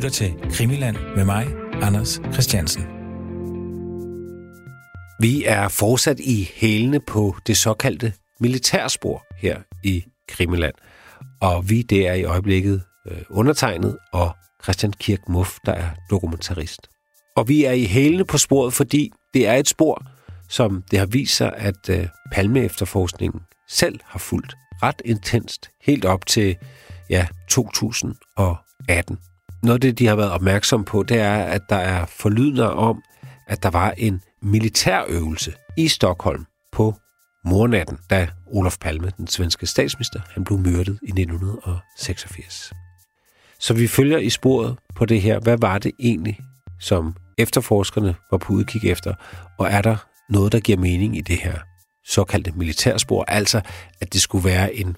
lytter til Krimiland med mig, Anders Christiansen. Vi er fortsat i hælene på det såkaldte militærspor her i Krimiland. Og vi det er i øjeblikket øh, undertegnet og Christian Kirk Muff, der er dokumentarist. Og vi er i hælene på sporet, fordi det er et spor, som det har vist sig, at øh, Palme-efterforskningen selv har fulgt ret intenst, helt op til ja, 2018. Noget af det, de har været opmærksom på, det er, at der er forlydner om, at der var en militærøvelse i Stockholm på mornatten, da Olof Palme, den svenske statsminister, han blev myrdet i 1986. Så vi følger i sporet på det her. Hvad var det egentlig, som efterforskerne var på udkig efter? Og er der noget, der giver mening i det her såkaldte militærspor? Altså, at det skulle være en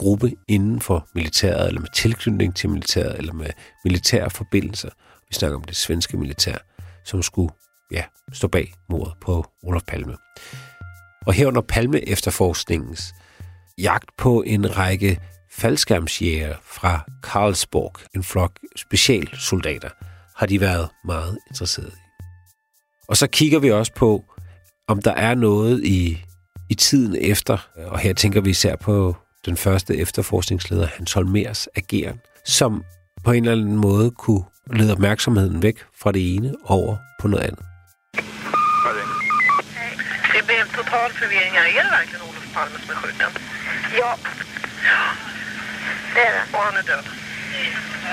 gruppe inden for militæret, eller med tilknytning til militæret, eller med militære forbindelser. Vi snakker om det svenske militær, som skulle ja, stå bag mordet på Olof Palme. Og herunder Palme efterforskningens jagt på en række faldskærmsjæger fra Karlsborg, en flok specialsoldater, har de været meget interesserede i. Og så kigger vi også på, om der er noget i, i tiden efter, og her tænker vi især på den første efterforskningsleder, Hans Holmers ageren, som på en eller anden måde kunne lede opmærksomheden væk fra det ene over på noget andet. Det blev total förvirring här. Är det verkligen Olof Palme som är skjuten? Ja. Det är det. Och han är död?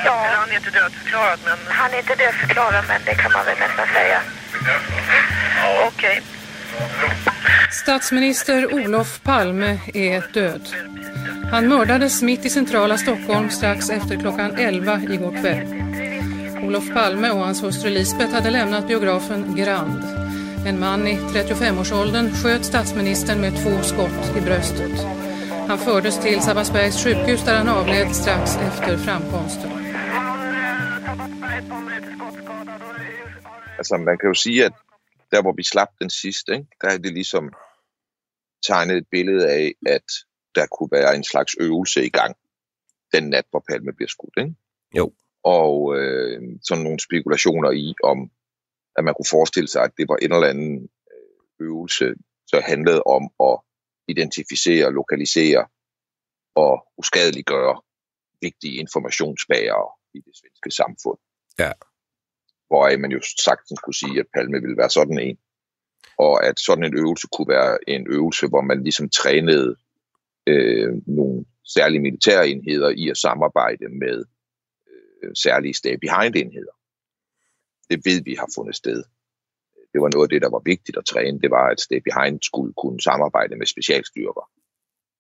Ja, Eller han är inte dödförklarad, men... han är inte dödförklarad men det kan man väl nästan säga. Okej. Statsminister Olof Palme är död. Han mördades mitt i centrala Stockholm strax efter klockan 11 igår kväll. Olof Palme och hans hustru Lisbeth hade lämnat biografen Grand. En man i 35-årsåldern sköt statsministern med två skott i bröstet. Han fördes till Sabbatsbergs sjukhus där han avled strax efter framkomsten. Altså, man kan jo sige, at der, hvor vi slap den sidste, ikke, der er det ligesom tegnet et billede af, at der kunne være en slags øvelse i gang den nat, hvor Palme bliver skudt. Ikke? Jo. Og øh, sådan nogle spekulationer i, om at man kunne forestille sig, at det var en eller anden øh, øvelse, så handlede om at identificere, lokalisere og uskadeliggøre vigtige informationsbærere i det svenske samfund. Ja. Hvor man jo sagtens kunne sige, at Palme ville være sådan en. Og at sådan en øvelse kunne være en øvelse, hvor man ligesom trænede øh, nogle særlige militære enheder i at samarbejde med øh, særlige stay-behind-enheder. Det ved vi har fundet sted. Det var noget af det, der var vigtigt at træne. Det var, at stay-behind skulle kunne samarbejde med specialstyrker.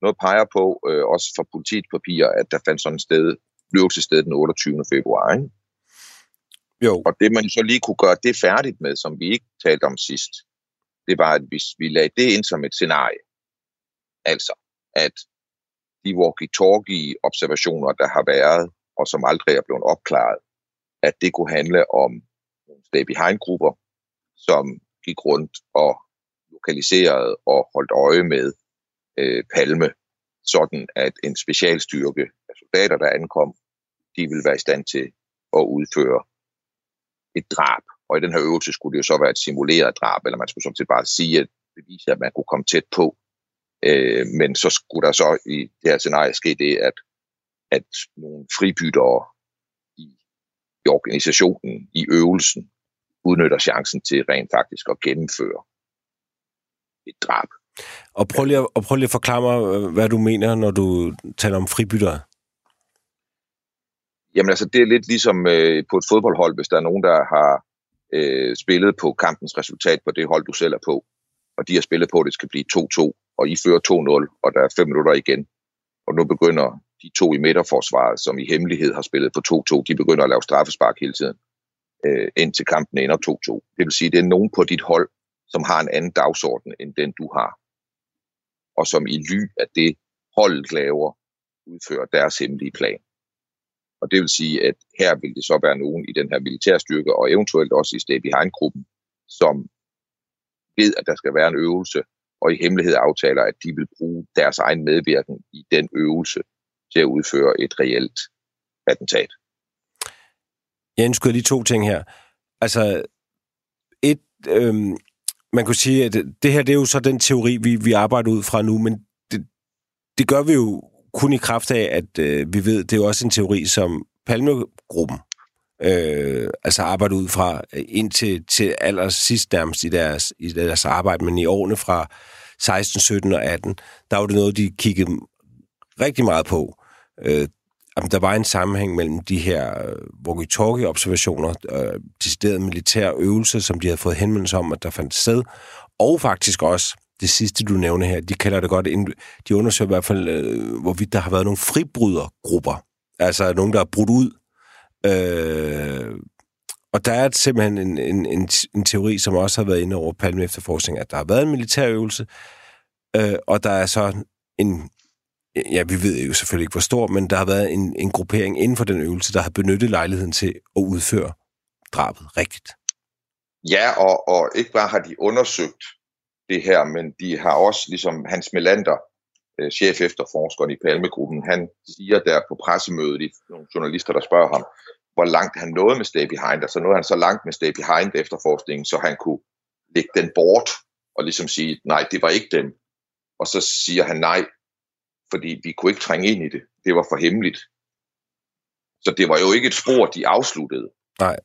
Noget peger på, øh, også fra politiets papirer, at der fandt sådan et sted, øvelsessted den 28. februar. Ikke? Jo. Og det, man så lige kunne gøre det færdigt med, som vi ikke talte om sidst, det var, at hvis vi lagde det ind som et scenarie, altså at de walkie-talkie-observationer, der har været, og som aldrig er blevet opklaret, at det kunne handle om nogle stay-behind-grupper, som gik rundt og lokaliserede og holdt øje med øh, Palme, sådan at en specialstyrke af soldater, der ankom, de ville være i stand til at udføre et drab. Og i den her øvelse skulle det jo så være et simuleret drab, eller man skulle sådan set bare sige, at bevise, at man kunne komme tæt på. Øh, men så skulle der så i det her scenarie ske det, at, at nogle fribyttere i, i organisationen, i øvelsen, udnytter chancen til rent faktisk at gennemføre et drab. Og prøv lige, at, og prøv lige at forklare mig, hvad du mener, når du taler om fribyttere. Jamen altså, det er lidt ligesom øh, på et fodboldhold, hvis der er nogen, der har øh, spillet på kampens resultat på det hold, du selv er på, og de har spillet på, at det skal blive 2-2, og I fører 2-0, og der er 5 minutter igen. Og nu begynder de to i midterforsvaret, som i hemmelighed har spillet på 2-2, de begynder at lave straffespark hele tiden, øh, indtil kampen ender 2-2. Det vil sige, at det er nogen på dit hold, som har en anden dagsorden, end den du har. Og som i ly af det holdet laver, udfører deres hemmelige plan. Og det vil sige, at her vil det så være nogen i den her militærstyrke, og eventuelt også i Stay Behind-gruppen, som ved, at der skal være en øvelse, og i hemmelighed aftaler, at de vil bruge deres egen medvirken i den øvelse til at udføre et reelt attentat. Jeg ønsker lige to ting her. Altså, et, øhm, man kunne sige, at det her det er jo så den teori, vi, vi arbejder ud fra nu, men det, det gør vi jo kun i kraft af, at øh, vi ved, det er jo også en teori, som Palmegruppen øh, altså arbejde ud fra øh, indtil til allersidst nærmest i deres, i deres arbejde, men i årene fra 16, 17 og 18, der var det noget, de kiggede rigtig meget på. Øh, om der var en sammenhæng mellem de her øh, walkie-talkie-observationer, øh, deciderede militære øvelser, som de havde fået henvendelse om, at der fandt sted, og faktisk også det sidste, du nævner her, de kalder det godt, de undersøger i hvert fald, øh, hvorvidt der har været nogle fribrydergrupper, altså nogen, der er brudt ud. Øh, og der er simpelthen en, en, en, en teori, som også har været inde over Palme efterforskning, at der har været en militærøvelse, øh, og der er så en, ja, vi ved jo selvfølgelig ikke, hvor stor, men der har været en, en gruppering inden for den øvelse, der har benyttet lejligheden til at udføre drabet rigtigt. Ja, og, og ikke bare har de undersøgt det her, men de har også, ligesom Hans Melander, øh, chef efterforskeren i Palmegruppen, han siger der på pressemødet, i nogle journalister, der spørger ham, hvor langt han nåede med Stay Behind. Altså nåede han så langt med Stay Behind efterforskningen, så han kunne lægge den bort og ligesom sige, nej, det var ikke dem. Og så siger han nej, fordi vi kunne ikke trænge ind i det. Det var for hemmeligt. Så det var jo ikke et spor, de afsluttede. Nej.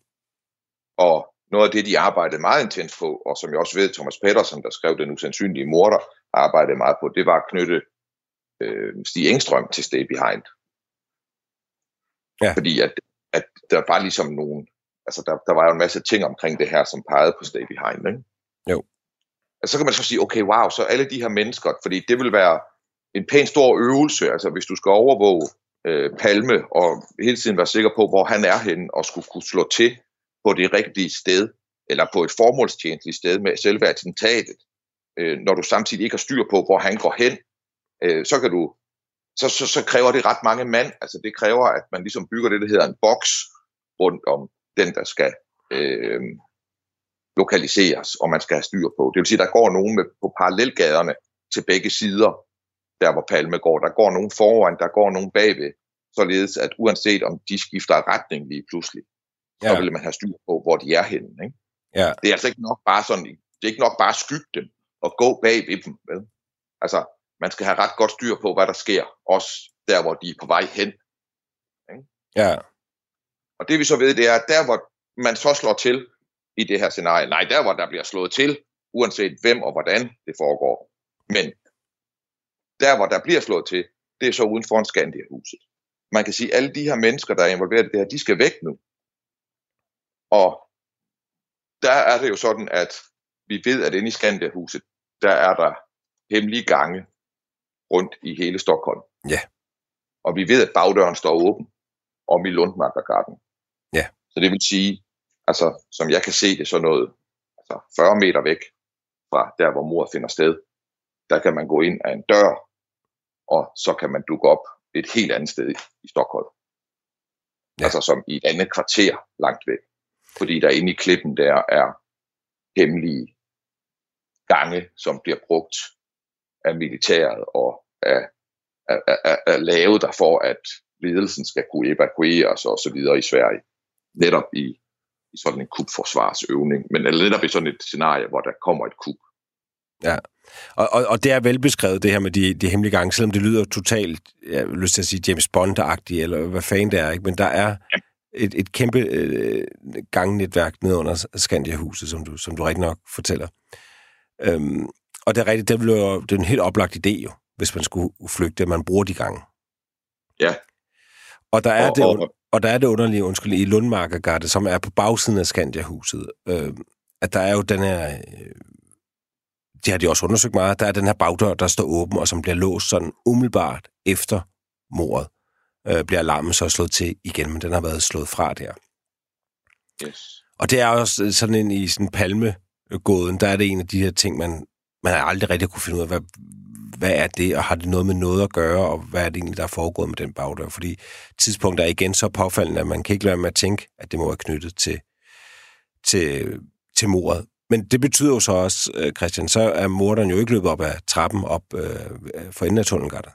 Og noget af det, de arbejdede meget intens på, og som jeg også ved, Thomas Pedersen, der skrev Den usandsynlige morder, arbejdede meget på, det var at knytte øh, Stig Engstrøm til Stay Behind. Ja. Fordi at, at der var ligesom nogen, altså der, der var jo en masse ting omkring det her, som pegede på Stay Behind, ikke? Jo. Altså, så kan man så sige, okay, wow, så alle de her mennesker, fordi det vil være en pæn stor øvelse, altså hvis du skal overvåge øh, Palme og hele tiden være sikker på, hvor han er henne, og skulle kunne slå til på det rigtige sted, eller på et formålstjenestligt sted med selve attentatet, øh, når du samtidig ikke har styr på, hvor han går hen, øh, så kan du så, så, så kræver det ret mange mand. Altså det kræver, at man ligesom bygger det, der hedder en boks rundt om den, der skal øh, lokaliseres, og man skal have styr på. Det vil sige, der går nogen med, på parallelgaderne til begge sider, der hvor Palme går. Der går nogen foran, der går nogen bagved, således at uanset om de skifter retning lige pludselig, ja. så vil man have styr på, hvor de er henne. Ikke? Ja. Det er altså ikke nok bare sådan, det er ikke nok bare at skygge dem og gå bag ved dem. Vel? Altså, man skal have ret godt styr på, hvad der sker, også der, hvor de er på vej hen. Ikke? Ja. Og det vi så ved, det er, at der, hvor man så slår til i det her scenarie, nej, der, hvor der bliver slået til, uanset hvem og hvordan det foregår. Men der, hvor der bliver slået til, det er så uden for Skandia-huset. Man kan sige, at alle de her mennesker, der er involveret i det her, de skal væk nu. Og der er det jo sådan, at vi ved, at inde i Skandia-huset, der er der hemmelige gange rundt i hele Stockholm. Ja. Og vi ved, at bagdøren står åben om i Lundmarkergarten. Ja. Så det vil sige, altså, som jeg kan se det, så noget altså 40 meter væk fra der, hvor mordet finder sted, der kan man gå ind af en dør, og så kan man dukke op et helt andet sted i Stockholm. Ja. Altså som i et andet kvarter langt væk. Fordi der inde i klippen der er hemmelige gange, som bliver brugt af militæret og er, er, er, er lavet der for, at ledelsen skal kunne evakueres og så videre i Sverige. Netop i, i sådan en kubforsvarsøvning, men eller netop i sådan et scenarie, hvor der kommer et kub. Ja, og, og, og det er velbeskrevet, det her med de, de hemmelige gange, selvom det lyder totalt, jeg vil lyst til at sige James Bond-agtigt, eller hvad fanden det er, ikke? men der er et, et kæmpe øh, gangnetværk ned under Skandia-huset, som du, som du rigtig nok fortæller. Øhm, og det er rigtigt, det, jo, det er en helt oplagt idé jo, hvis man skulle flygte, at man bruger de gange. Ja. Og der er, Og- det, og- og der er det underlige, undskyld, i Lundmarkergade, som er på bagsiden af Skandia-huset, øh, at der er jo den her, øh, det har de også undersøgt meget, der er den her bagdør, der står åben, og som bliver låst sådan umiddelbart efter mordet, øh, bliver alarmen så slået til igen, men den har været slået fra der. Yes. Og det er også sådan en i sådan palmegåden, der er det en af de her ting, man, man har aldrig rigtig kunne finde ud af, hvad, hvad er det, og har det noget med noget at gøre, og hvad er det egentlig, der er foregået med den bagdør? Fordi tidspunktet er igen så påfaldende, at man kan ikke lade være med at tænke, at det må være knyttet til, til, til mordet. Men det betyder jo så også, øh, Christian, så er morderen jo ikke løbet op ad trappen op øh, øh, for enden af tunnelgatter.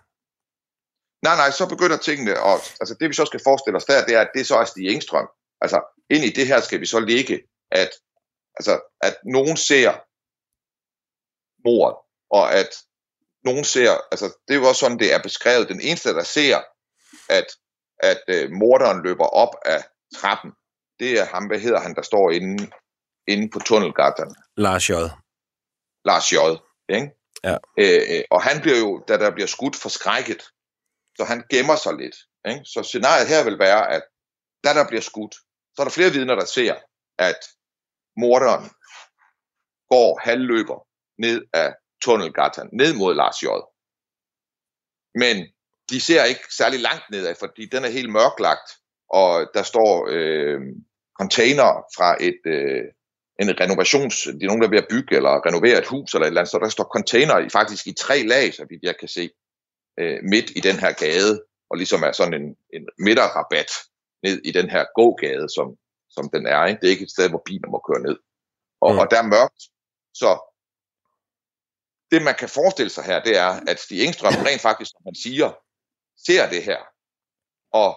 Nej, nej, så begynder tingene, og altså det vi så skal forestille os der, det er, at det så er Stig Engstrøm. Altså, ind i det her skal vi så ligge, at, altså, at nogen ser mordet, og at nogen ser, altså det er jo også sådan, det er beskrevet. Den eneste, der ser, at, at uh, morderen løber op af trappen, det er ham, hvad hedder han, der står inde, inde på tunnelgatterne. Lars J. Lars J. Ikke? Ja. Øh, og han bliver jo, da der bliver skudt, forskrækket. Så han gemmer sig lidt. Ikke? Så scenariet her vil være, at da der bliver skudt, så er der flere vidner, der ser, at morderen går halvløber ned af tunnelgatan, ned mod Lars J. Men de ser ikke særlig langt nedad, fordi den er helt mørklagt, og der står øh, container fra et, øh, en renovations... Det er nogen, der er ved at bygge eller renovere et hus eller et eller andet, så der står container i, faktisk i tre lag, så vidt jeg kan se, øh, midt i den her gade, og ligesom er sådan en, en midterrabat ned i den her gågade, som, som den er. Ikke? Det er ikke et sted, hvor biler må køre ned. Og, mm. og der er mørkt, så det man kan forestille sig her, det er, at Stig Engstrøm rent faktisk, som han siger, ser det her, og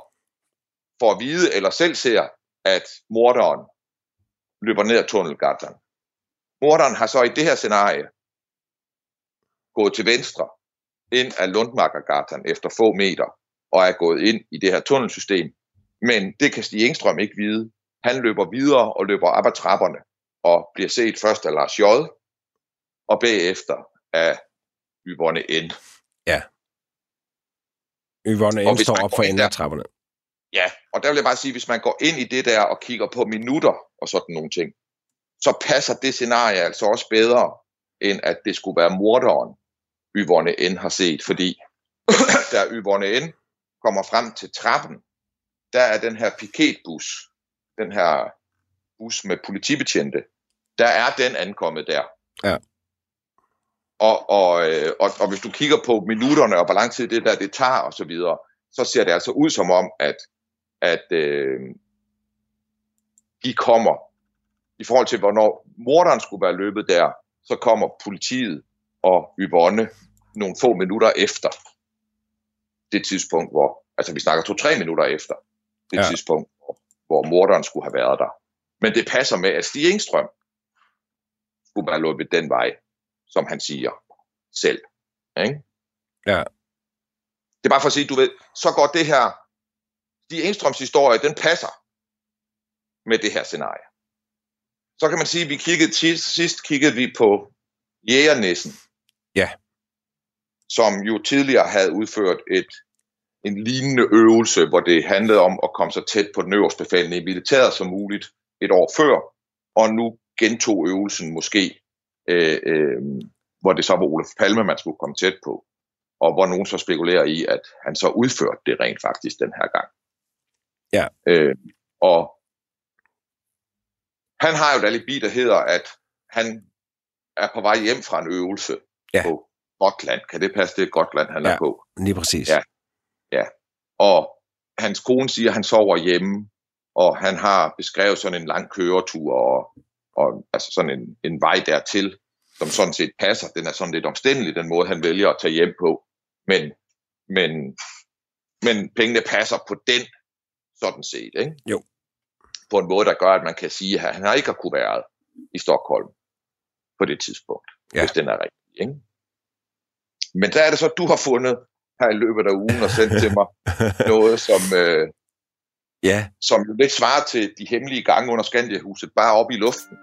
får at vide, eller selv ser, at morderen løber ned ad tunnelgatan. Morderen har så i det her scenarie gået til venstre ind af Lundmarkergatan efter få meter og er gået ind i det her tunnelsystem. Men det kan Stig Engstrøm ikke vide. Han løber videre og løber op ad trapperne og bliver set først af Lars J. og bagefter af Yvonne N. Ja. Yvonne N står op for enden af trapperne. Ja, og der vil jeg bare sige, hvis man går ind i det der og kigger på minutter og sådan nogle ting, så passer det scenarie altså også bedre, end at det skulle være morderen, Yvonne N. har set, fordi da Yvonne N. kommer frem til trappen, der er den her piketbus, den her bus med politibetjente, der er den ankommet der. Ja. Og, og, øh, og, og hvis du kigger på minutterne og hvor lang tid det der det tager og så videre, så ser det altså ud som om, at, at øh, de kommer, i forhold til hvornår morderen skulle være løbet der, så kommer politiet og Yvonne nogle få minutter efter det tidspunkt, hvor, altså vi snakker to-tre minutter efter det Ja. ja. tidspunkt, hvor, hvor morderen skulle have været der. Men det passer med, at Stig Engstrøm skulle være løbet den vej, som han siger selv. Ikke? Ja. Det er bare for at sige, du ved, så går det her, Stig Engstrøms historie, den passer med det her scenarie. Så kan man sige, at vi kiggede sidst, sidst kiggede vi på Jægernissen. Ja. Som jo tidligere havde udført et, en lignende øvelse, hvor det handlede om at komme så tæt på den øverste i militæret som muligt et år før, og nu gentog øvelsen måske, øh, øh, hvor det så var Olof Palme, man skulle komme tæt på, og hvor nogen så spekulerer i, at han så udførte det rent faktisk den her gang. Ja. Øh, og han har jo et alibi, der hedder, at han er på vej hjem fra en øvelse Ja. på Gotland. Kan det passe, det er Gotland, han Ja. er på? Lige præcis. Ja. Og hans kone siger, at han sover hjemme, og han har beskrevet sådan en lang køretur, og, og altså sådan en, en vej dertil, som sådan set passer. Den er sådan lidt omstændelig, den måde, han vælger at tage hjem på. Men, men, men pengene passer på den, sådan set. Ikke? Jo. På en måde, der gør, at man kan sige, at han har ikke har kunne være i Stockholm på det tidspunkt, Ja. hvis den er rigtig. Ikke? Men der er det så, du har fundet her i løbet af ugen og sendt til mig noget, som, øh, Ja, som jo lidt svarer til de hemmelige gange under Skandiahuset, bare op i luften.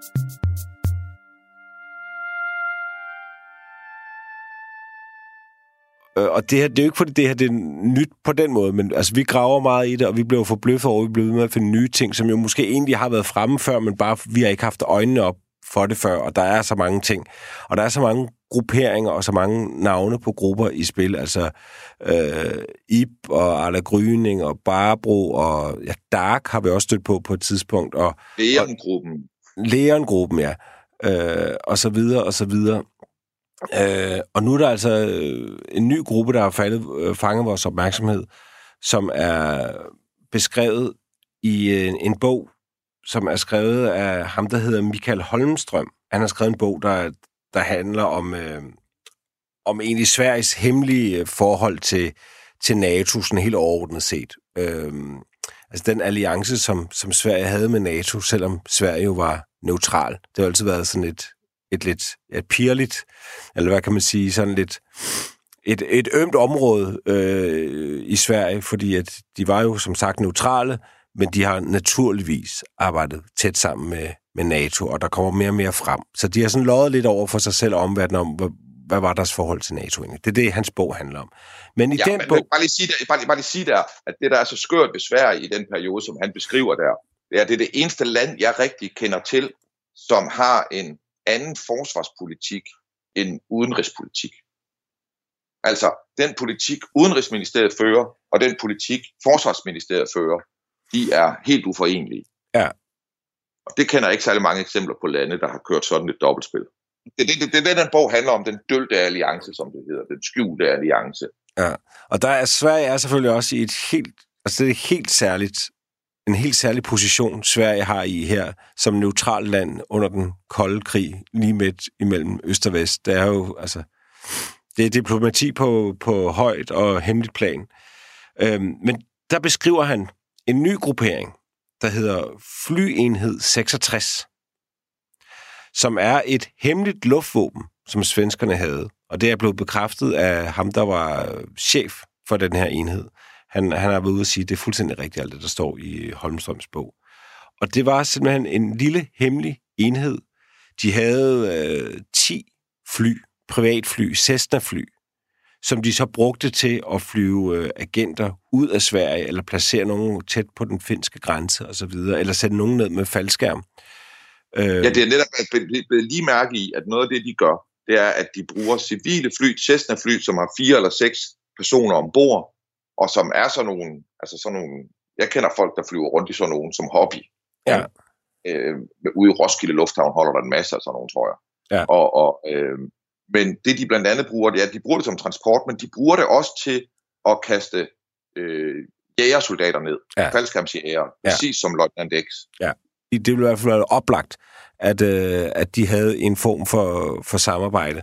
Øh, og det her, det er jo ikke fordi det her det er nyt på den måde, men altså, vi graver meget i det, og vi blev forbløffet over, at vi blev ved med at finde nye ting, som jo måske egentlig har været fremme før, men bare vi har ikke haft øjnene op for det før, og der er så mange ting. Og der er så mange grupperinger og så mange navne på grupper i spil, altså øh, Ib og Arla Gryning og Barbro og ja, Dark har vi også stødt på på et tidspunkt, og Leon-gruppen. Leon-gruppen, ja, øh, og så videre, og så videre. Øh, og nu er der altså øh, en ny gruppe, der har faldet, øh, fanget vores opmærksomhed, som er beskrevet i en, en bog, som er skrevet af ham, der hedder Michael Holmstrøm. Han har skrevet en bog, der, der handler om, øh, om egentlig Sveriges hemmelige øh, forhold til, til NATO, sådan helt overordnet set. Øh, altså den alliance, som, som Sverige havde med NATO, selvom Sverige jo var neutral. Det har altid været sådan et, et lidt et pirligt, eller hvad kan man sige, sådan lidt et, et ømt område øh, i Sverige, fordi at de var jo som sagt neutrale, men de har naturligvis arbejdet tæt sammen med, med NATO, og der kommer mere og mere frem. Så de har sådan løjet lidt over for sig selv og omverdenen om, hvad, hvad var deres forhold til NATO egentlig. Det er det, hans bog handler om. Men i ja, den men, bog... Bare, lige sige der, bare, bare lige sige der, at det, der er så skørt ved Sverige i den periode, som han beskriver der, det er, det er det eneste land, jeg rigtig kender til, som har en anden forsvarspolitik end udenrigspolitik. Altså, den politik, Udenrigsministeriet fører, og den politik, Forsvarsministeriet fører, de er helt uforenelige. Ja. Og det kender jeg ikke særlig mange eksempler på lande, der har kørt sådan et dobbeltspil. Det er det, det, det, det, den bog handler om, den dølte alliance, som det hedder, den skjulte alliance. Ja, og der er Sverige er selvfølgelig også i et helt, altså det er helt særligt, en helt særlig position, Sverige har i her, som neutralt land under den kolde krig, lige midt imellem Øst og Vest. Det er jo, altså, det er diplomati på, på højt og hemmeligt plan. Øhm, men der beskriver han en ny gruppering, der hedder Flyenhed 66, som er et hemmeligt luftvåben, som svenskerne havde. Og det er blevet bekræftet af ham, der var chef for den her enhed. Han, han har været ude at sige, at det er fuldstændig rigtigt, alt det, der står i Holmstrøms bog. Og det var simpelthen en lille hemmelig enhed. De havde øh, 10 fly, privatfly, Cessna-fly, som de så brugte til at flyve øh, agenter ud af Sverige, eller placere nogen tæt på den finske grænse osv., eller sætte nogen ned med faldskærm. Øh... Ja, det er netop blevet lige mærke i, at noget af det, de gør, det er, at de bruger civile fly, Cessna-fly, som har fire eller seks personer ombord, og som er sådan nogle, altså sådan nogle, jeg kender folk, der flyver rundt i sådan nogle som hobby. Ja. Øh, ude i Roskilde Lufthavn holder der en masse af sådan nogle, tror jeg. Ja. Og, og, øh, men det, de blandt andet bruger, det er, at de bruger det som transport, men de bruger det også til at kaste øh, jægersoldater ned. Ja. Faldskærmsjæger, Ja. præcis som Løjtnant X. det ville i hvert fald være oplagt, at, øh, at de havde en form for, for samarbejde.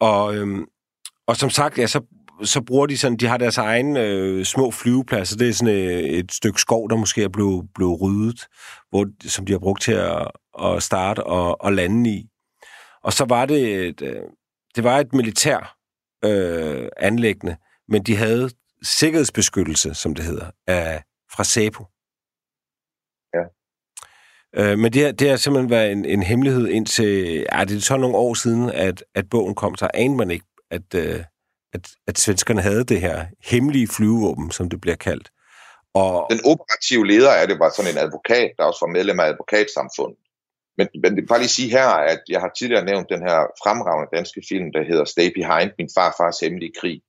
Og, øhm, og som sagt, ja, så, så bruger de sådan, de har deres egen øh, små flyvepladser. Det er sådan øh, et stykke skov, der måske er blevet, blevet ryddet, hvor, som de har brugt til at, at starte og, og lande i. Og så var det et, øh, det var et militær øh, anlæggende, men de havde sikkerhedsbeskyttelse, som det hedder, af, fra SEPO. Øh, men det, har- det har simpelthen været en, en hemmelighed indtil, ja, det er så nogle år siden, at, at bogen kom, så anede man ikke, at, øh, at, at svenskerne havde det her hemmelige flyvevåben, som det bliver kaldt. Og, Den operative leder af det var sådan en advokat, der også var medlem af advokatsamfundet. Men, men det bare lige sige her, at jeg har tidligere nævnt den her fremragende danske film, der hedder Stay Behind, min farfars hemmelige krig.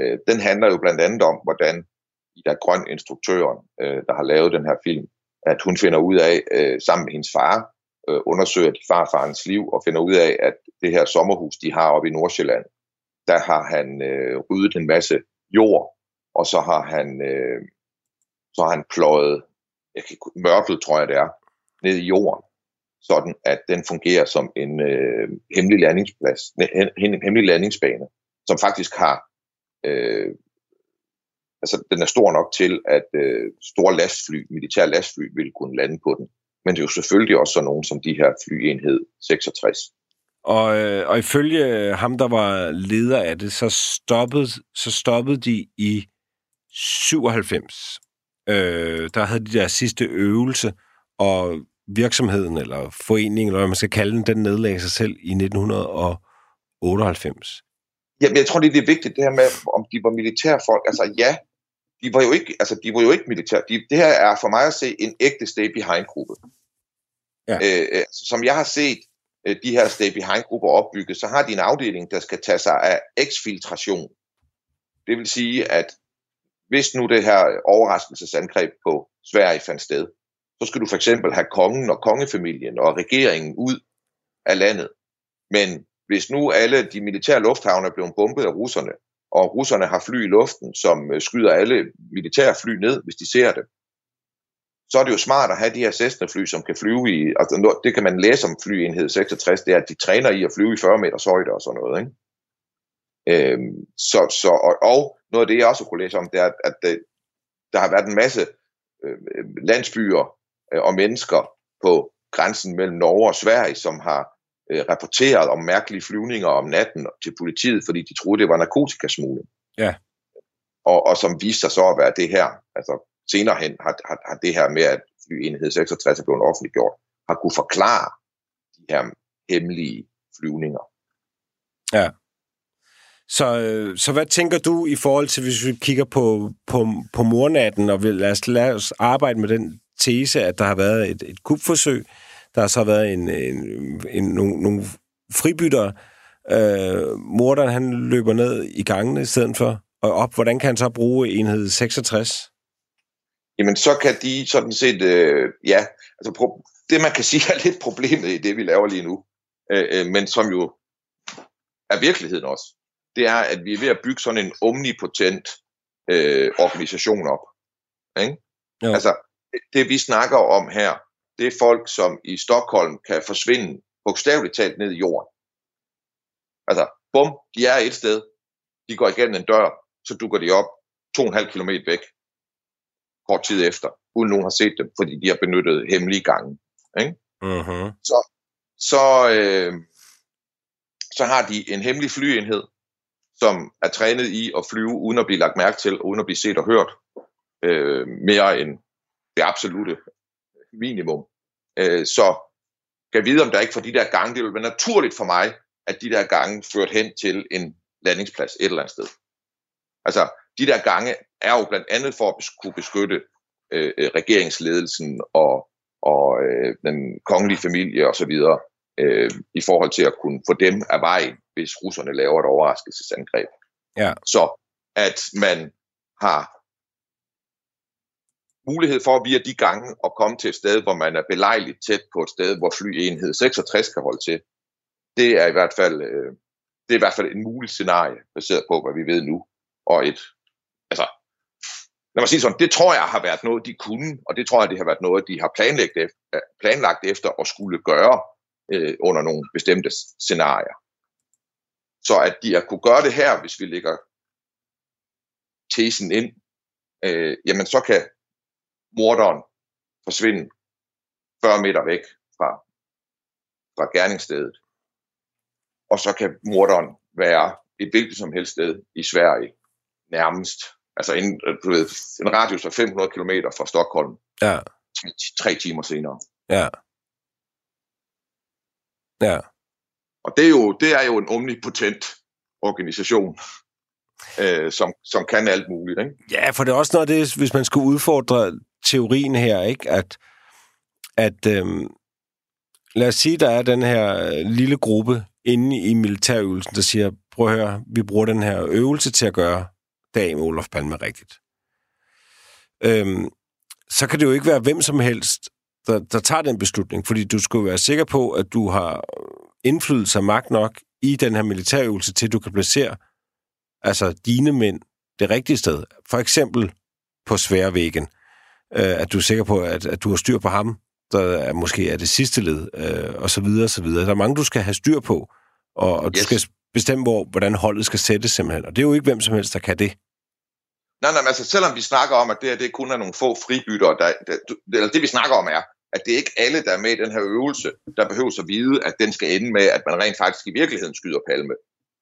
Øh, den handler jo blandt andet om, hvordan Ida Grøn, instruktøren, øh, der har lavet den her film, at hun finder ud af, øh, sammen med hendes far, øh, undersøger de farfarens liv, og finder ud af, at det her sommerhus, de har oppe i Nordsjælland, der har han øh, ryddet en masse jord, og så har han, øh, så har han pløjet jeg kan, ikke- mørtel, tror jeg det er, ned i jorden, sådan at den fungerer som en øh, hemmelig landingsplads, en, hemmelig landingsbane, som faktisk har, øh, altså den er stor nok til, at øh, store lastfly, militær lastfly, vil kunne lande på den. Men det er jo selvfølgelig også sådan nogen som de her flyenhed 66. og, øh, og ifølge øh, ham, der var leder af det, så stoppede, så stoppede de i 97. Øh, der havde de deres sidste øvelse, og virksomheden, eller foreningen, eller hvad man skal kalde den, den nedlagde sig selv i 1998. Jamen, jeg tror, det er det vigtigt, det her med, om de var militærfolk. Altså ja, de var jo ikke, altså, de var jo ikke militær. De, det her er for mig at se en ægte stay-behind-gruppe. Ja. Øh, øh, altså, som jeg har set øh, de her stay-behind-grupper opbygget, så har de en afdeling, der skal tage sig af eksfiltration. Det vil sige, at hvis nu det her overraskelsesangreb på Sverige fandt sted, så skal du for eksempel have kongen og kongefamilien og regeringen ud af landet. Men hvis nu alle de militære lufthavne er blevet bombet af russerne, og russerne har fly i luften, som øh, skyder alle militære fly ned, hvis de ser det, så er det jo smart at have de her Cessna-fly, som kan flyve i, altså det kan man læse om flyenhed 66, det er, at de træner i at flyve i 40 meters højde og sådan noget. Ikke? Øhm, så, så, og, og noget af det, jeg også kunne læse om, det er, at, det, øh, der har været en masse øh, øh landsbyer og mennesker på grænsen mellem Norge og Sverige, som har øh, rapporteret om mærkelige flyvninger om natten til politiet, fordi de troede, det var narkotikasmugling. Ja. Og, og som viste sig så at være det her. Altså senere hen har, har, har det her med, at flyenhed 66 er blevet offentliggjort, har kunne forklare de her hemmelige flyvninger. Ja. Så, øh, så hvad tænker du i forhold til, hvis vi kigger på, på, på mornatten, og vil, lad, os, lad os arbejde med den tese, at der har været et, et kupforsøg, der har så været en, en, en, nogle, nogle fribyttere. Øh, morderen, han løber ned i gangene i stedet for, og op. Hvordan kan han så bruge enhed 66? Jamen, så kan de sådan set, øh, ja, altså det man kan sige er lidt problemet i det, vi laver lige nu, øh, øh, men som jo er virkeligheden også, det er, at vi er ved at bygge sådan en omnipotent øh, organisation op. Ikke? Jo. Altså, det vi snakker om her, det er folk, som i Stockholm kan forsvinde bogstaveligt talt ned i jorden. Altså, bum, de er et sted, de går igennem en dør, så dukker de op 2,5 km væk, kort tid efter, uden nogen har set dem, fordi de har benyttet hemmelige gange. Ikke? Uh-huh. Så, så, øh, så har de en hemmelig flyenhed, som er trænet i at flyve uden at blive lagt mærke til, uden at blive set og hørt, øh, mere end det absolute minimum. Øh, så kan vide, om der ikke for de der gange, det vil være naturligt for mig, at de der gange ført hen til en landingsplads et eller andet sted. Altså, de der gange er jo blandt andet for at kunne beskytte øh, øh, regeringsledelsen og, og øh, den kongelige familie osv. Øh, i forhold til at kunne få dem af vejen, hvis russerne laver et overraskelsesangreb. Ja. Så at man har mulighed for via de gange at komme til et sted, hvor man er belejligt tæt på et sted, hvor flyenhed 66 kan holde til. Det er i hvert fald, øh, det er i hvert fald en mulig scenarie, baseret på, hvad vi ved nu. Og et, altså, lad mig sige sådan, det tror jeg har været noget, de kunne, og det tror jeg, det har været noget, de har planlagt efter, planlagt efter at skulle gøre øh, under nogle bestemte scenarier. Så at de har kunne gøre det her, hvis vi lægger tesen ind, øh, jamen så kan morderen forsvinde 40 meter væk fra, fra gerningsstedet. Og så kan morderen være et hvilket som helst sted i Sverige nærmest. Altså en, du ved, en radius af 500 km fra Stockholm. Ja. Tre, tre timer senere. Ja. Ja. Og det er jo, det er jo en omnipotent organisation, øh, som, som kan alt muligt. Ikke? Ja, for det er også noget af det, hvis man skulle udfordre teorien her, ikke? at, at øhm, lad os sige, der er den her lille gruppe inde i militærøvelsen, der siger, prøv at høre, vi bruger den her øvelse til at gøre dag med Olof Palme rigtigt. Øhm, så kan det jo ikke være hvem som helst, der, der tager den beslutning, fordi du skulle være sikker på, at du har indflydelse og magt nok i den her militærøvelse til, at du kan placere altså dine mænd det rigtige sted. For eksempel på sværvæggen. Øh, at du er sikker på, at, at du har styr på ham, der er måske er det sidste led, øh, og så videre, og så videre. Der er mange, du skal have styr på, og, og yes. du skal bestemme, hvor, hvordan holdet skal sættes simpelthen. Og det er jo ikke hvem som helst, der kan det. Nej, nej, altså selvom vi snakker om, at det, her, det kun er nogle få fribytter, der, der, eller det vi snakker om er, at det er ikke alle, der er med i den her øvelse, der behøver at vide, at den skal ende med, at man rent faktisk i virkeligheden skyder palme.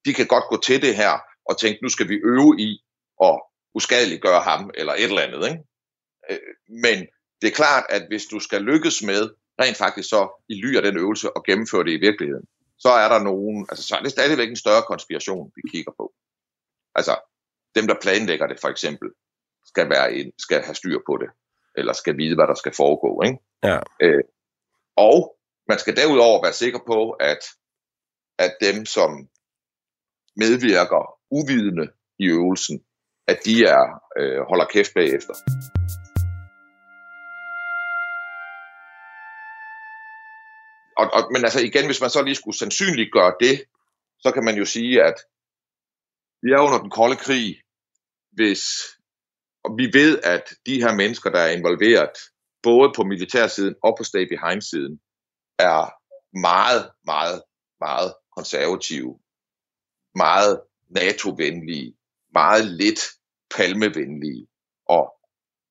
De kan godt gå til det her og tænke, nu skal vi øve i at uskadeliggøre ham, eller et eller andet. Ikke? Øh, men det er klart, at hvis du skal lykkes med rent faktisk så i ly af den øvelse og gennemføre det i virkeligheden, så er der nogen, altså så er det stadigvæk en større konspiration, vi kigger på. Altså, dem, der planlægger det for eksempel, skal, være en, skal have styr på det, eller skal vide, hvad der skal foregå. Ikke? Ja. Øh, og man skal derudover være sikker på, at, at dem, som medvirker uvidende i øvelsen, at de er øh, holder kæft bagefter. Og, og, men altså igen, hvis man så lige skulle sandsynligt gøre det, så kan man jo sige, at vi er under den kolde krig, hvis og vi ved, at de her mennesker, der er involveret, både på militærsiden og på stay behind siden, er meget, meget, meget konservative, meget NATO-venlige, meget lidt palmevenlige. Og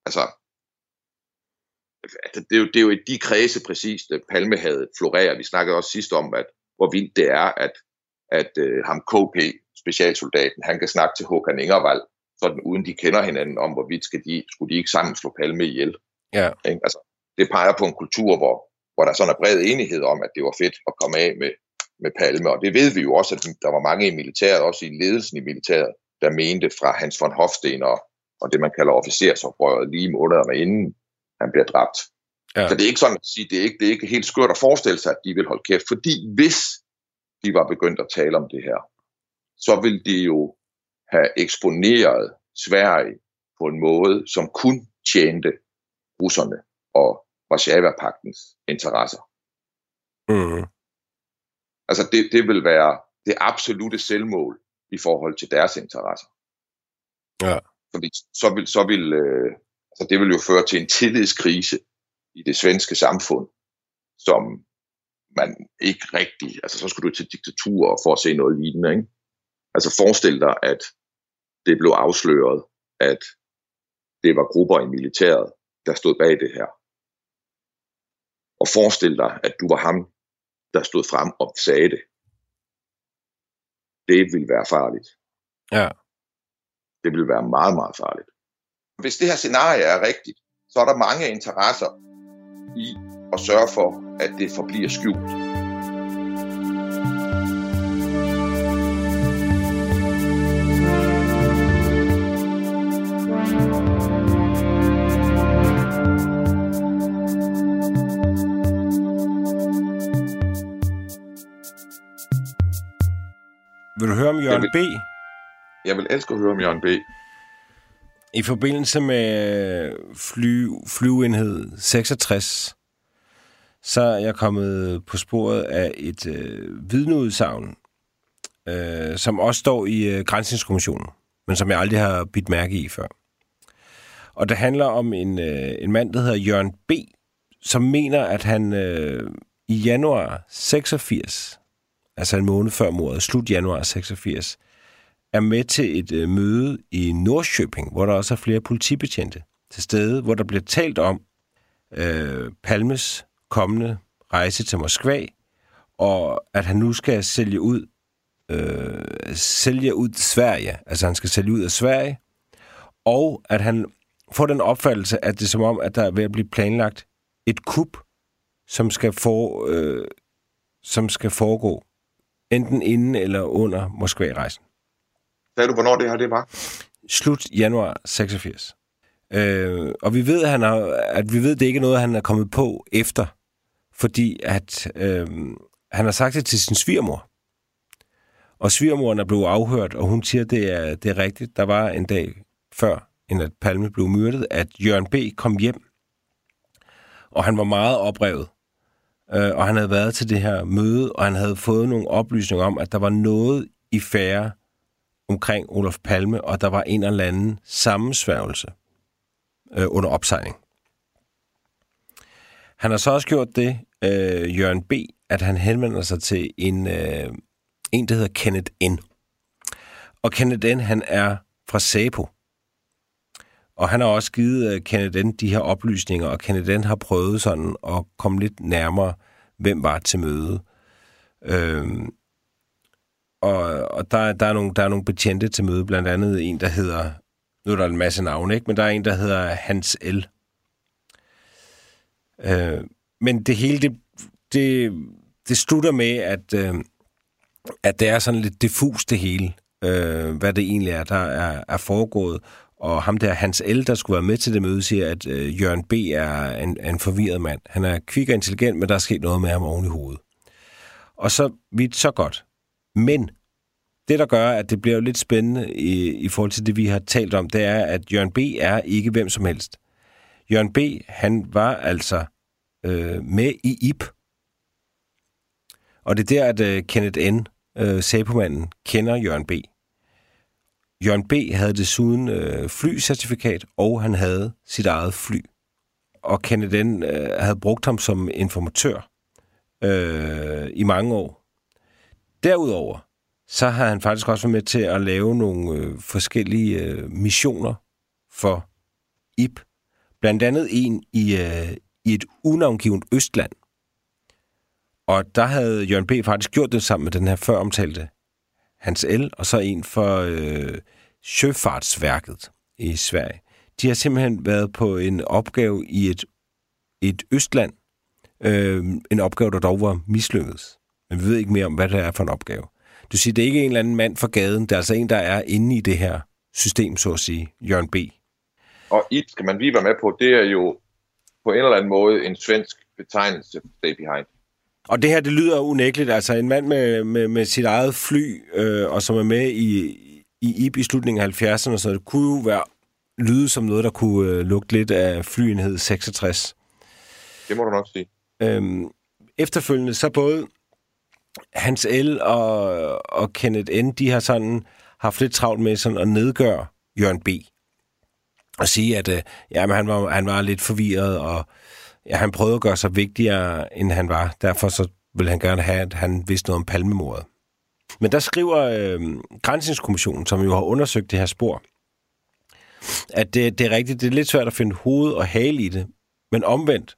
altså, altså, det, er jo, det er jo i de kredse præcis, at palmehavet florerer. Vi snakkede også sidst om, at hvor vildt det er, at, at uh, ham KP, specialsoldaten, han kan snakke til Håkan Ingervald, sådan uden de kender hinanden om, hvorvidt skal de, skulle de ikke sammen slå Palme ihjel. Ja. Ikke? Altså, det peger på en kultur, hvor, hvor der sådan er bred enighed om, at det var fedt at komme af med, med Palme. Og det ved vi jo også, at der var mange i militæret, også i ledelsen i militæret, der mente fra Hans von Hofsten og, og det, man kalder officersoprøret lige månederne inden han bliver dræbt. Ja. Så det er ikke sådan at sige, det er ikke, det er ikke helt skørt at forestille sig, at de vil holde kæft. Fordi hvis de var begyndt at tale om det her, så ville de jo have eksponeret Sverige på en måde, som kun tjente russerne og Warszawa-paktens interesser. Mm. Altså det, det vil være det absolute selvmål i forhold til deres interesser. Ja. Fordi så vil, så vil øh, altså det vil jo føre til en tillidskrise i det svenske samfund, som man ikke rigtig, altså så skulle du til diktatur for at se noget lignende, ikke? Altså forestil dig, at det blev afsløret, at det var grupper i militæret, der stod bag det her. Og forestil dig, at du var ham, der stod frem og sagde det. Det ville være farligt. Ja. Det ville være meget, meget farligt. Hvis det her scenarie er rigtigt, så er der mange interesser i at sørge for, at det forbliver skjult. Om Jørgen Jeg B.? Jeg vil elske at høre om Jørgen B. I forbindelse med fly, flyveenhed 66, så er jeg kommet på sporet af et øh, vidneudsagn, øh, som også står i øh, Grænsningskommissionen, men som jeg aldrig har bidt mærke i før. Og det handler om en, øh, en mand, der hedder Jørgen B., som mener, at han øh, i januar 86, altså en måned før mordet, slut januar 86, er med til et øh, møde i Nordsjøping, hvor der også er flere politibetjente til stede, hvor der bliver talt om øh, Palmes kommende rejse til Moskva, og at han nu skal sælge ud øh, sælge ud til Sverige, altså han skal sælge ud af Sverige, og at han får den opfattelse, at det er som om, at der er ved at blive planlagt et kup, som skal, for, øh, som skal foregå enten inden eller under Moskva-rejsen. Sagde du, hvornår det her det var? Slut januar 86. Øh, og vi ved, at, han har, at vi ved, at det ikke er noget, han er kommet på efter, fordi at øh, han har sagt det til sin svigermor. Og svigermoren er blevet afhørt, og hun siger, at det er, det er rigtigt. Der var en dag før, end at Palme blev myrdet, at Jørgen B. kom hjem, og han var meget oprevet. Øh, og han havde været til det her møde, og han havde fået nogle oplysninger om, at der var noget i færre omkring Olof Palme, og der var en eller anden sammensværgelse øh, under opsejling. Han har så også gjort det, øh, Jørgen B., at han henvender sig til en, øh, en, der hedder Kenneth N. Og Kenneth N., han er fra SAPO. Og han har også givet øh, Kennedy de her oplysninger, og Kennedy har prøvet sådan at komme lidt nærmere, hvem var til møde. Øhm, og og der, der, er nogle, der er nogle betjente til møde, blandt andet en, der hedder, nu er der en masse navne, ikke? men der er en, der hedder Hans L. Øh, men det hele, det, det, det slutter med, at, øh, at det er sådan lidt diffus det hele, øh, hvad det egentlig er, der er, er foregået. Og ham der, Hans L., der skulle være med til det møde, siger, at øh, Jørgen B. er en, er en forvirret mand. Han er kvik og intelligent, men der er sket noget med ham oven i hovedet. Og så vidt så godt. Men det, der gør, at det bliver jo lidt spændende i, i forhold til det, vi har talt om, det er, at Jørgen B. er ikke hvem som helst. Jørgen B., han var altså øh, med i IP. Og det er der, at øh, Kenneth N., øh, Sæbomanden, kender Jørgen B. Jørgen B. havde desuden øh, flycertifikat, og han havde sit eget fly. Og Kenneth N. Øh, havde brugt ham som informatør øh, i mange år. Derudover, så har han faktisk også været med til at lave nogle øh, forskellige øh, missioner for IP. Blandt andet en i, øh, i et unavngivet Østland. Og der havde Jørgen B. faktisk gjort det sammen med den her før omtalte Hans El, og så en for øh, Søfartsværket i Sverige. De har simpelthen været på en opgave i et, et Østland, øh, en opgave, der dog var mislykket. Men vi ved ikke mere om, hvad det er for en opgave. Du siger, det er ikke en eller anden mand fra gaden, det er altså en, der er inde i det her system, så at sige, Jørgen B. Og IT, skal man lige være med på, det er jo på en eller anden måde en svensk betegnelse for stay behind. Og det her, det lyder unægteligt. Altså en mand med, med, med sit eget fly, øh, og som er med i, i IP i slutningen af 70'erne, så det kunne jo være lyde som noget, der kunne øh, lugte lidt af flyenhed 66. Det må du nok sige. Øhm, efterfølgende, så både Hans L. og, og Kenneth N., de har sådan haft lidt travlt med sådan at nedgøre Jørgen B. Og sige, at øh, jamen, han, var, han var lidt forvirret, og ja, han prøvede at gøre sig vigtigere, end han var. Derfor så ville han gerne have, at han vidste noget om palmemordet. Men der skriver øh, Grænsningskommissionen, som jo har undersøgt det her spor, at det, det er rigtigt, det er lidt svært at finde hoved og hale i det. Men omvendt,